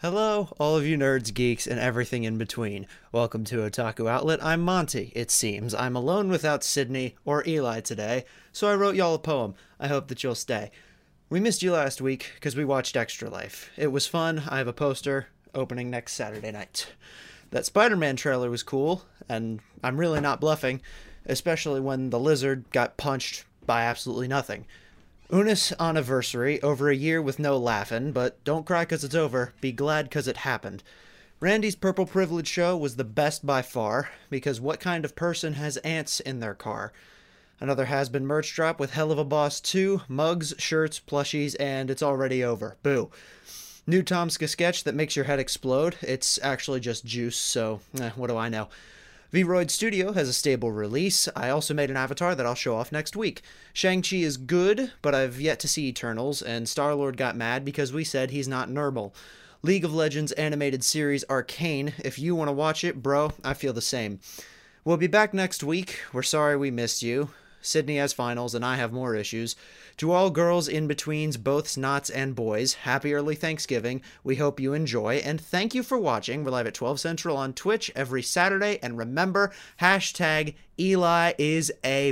Hello, all of you nerds, geeks, and everything in between. Welcome to Otaku Outlet. I'm Monty. It seems I'm alone without Sydney or Eli today, so I wrote y'all a poem. I hope that you'll stay. We missed you last week because we watched Extra Life. It was fun. I have a poster opening next Saturday night. That Spider Man trailer was cool, and I'm really not bluffing, especially when the lizard got punched by absolutely nothing. Unus Annus anniversary, over a year with no laughing, but don't cry 'cause it's over, be glad 'cause it happened. Randy's Purple Privilege show was the best by far, because what kind of person has ants in their car? Another Hazbin merch drop with Helluva Boss 2, mugs, shirts, plushies, and it's already over. Boo. New Tomska sketch that makes your head explode. It's actually just juice, so eh, what do I know? Vroid Studio has a stable release. I also made an avatar that I'll show off next week. Shang-Chi is good, but I've yet to see Eternals, and Star-Lord got mad because we said he's not normal. League of Legends animated series Arcane. If you want to watch it, bro, I feel the same. We'll be back next week. We're sorry we missed you. Sydney has finals, and I have more issues. To all girls in betweens, both snots and boys, happy early Thanksgiving. We hope you enjoy, and thank you for watching. We're live at 12 Central on Twitch every Saturday, and remember, hashtag Eli is a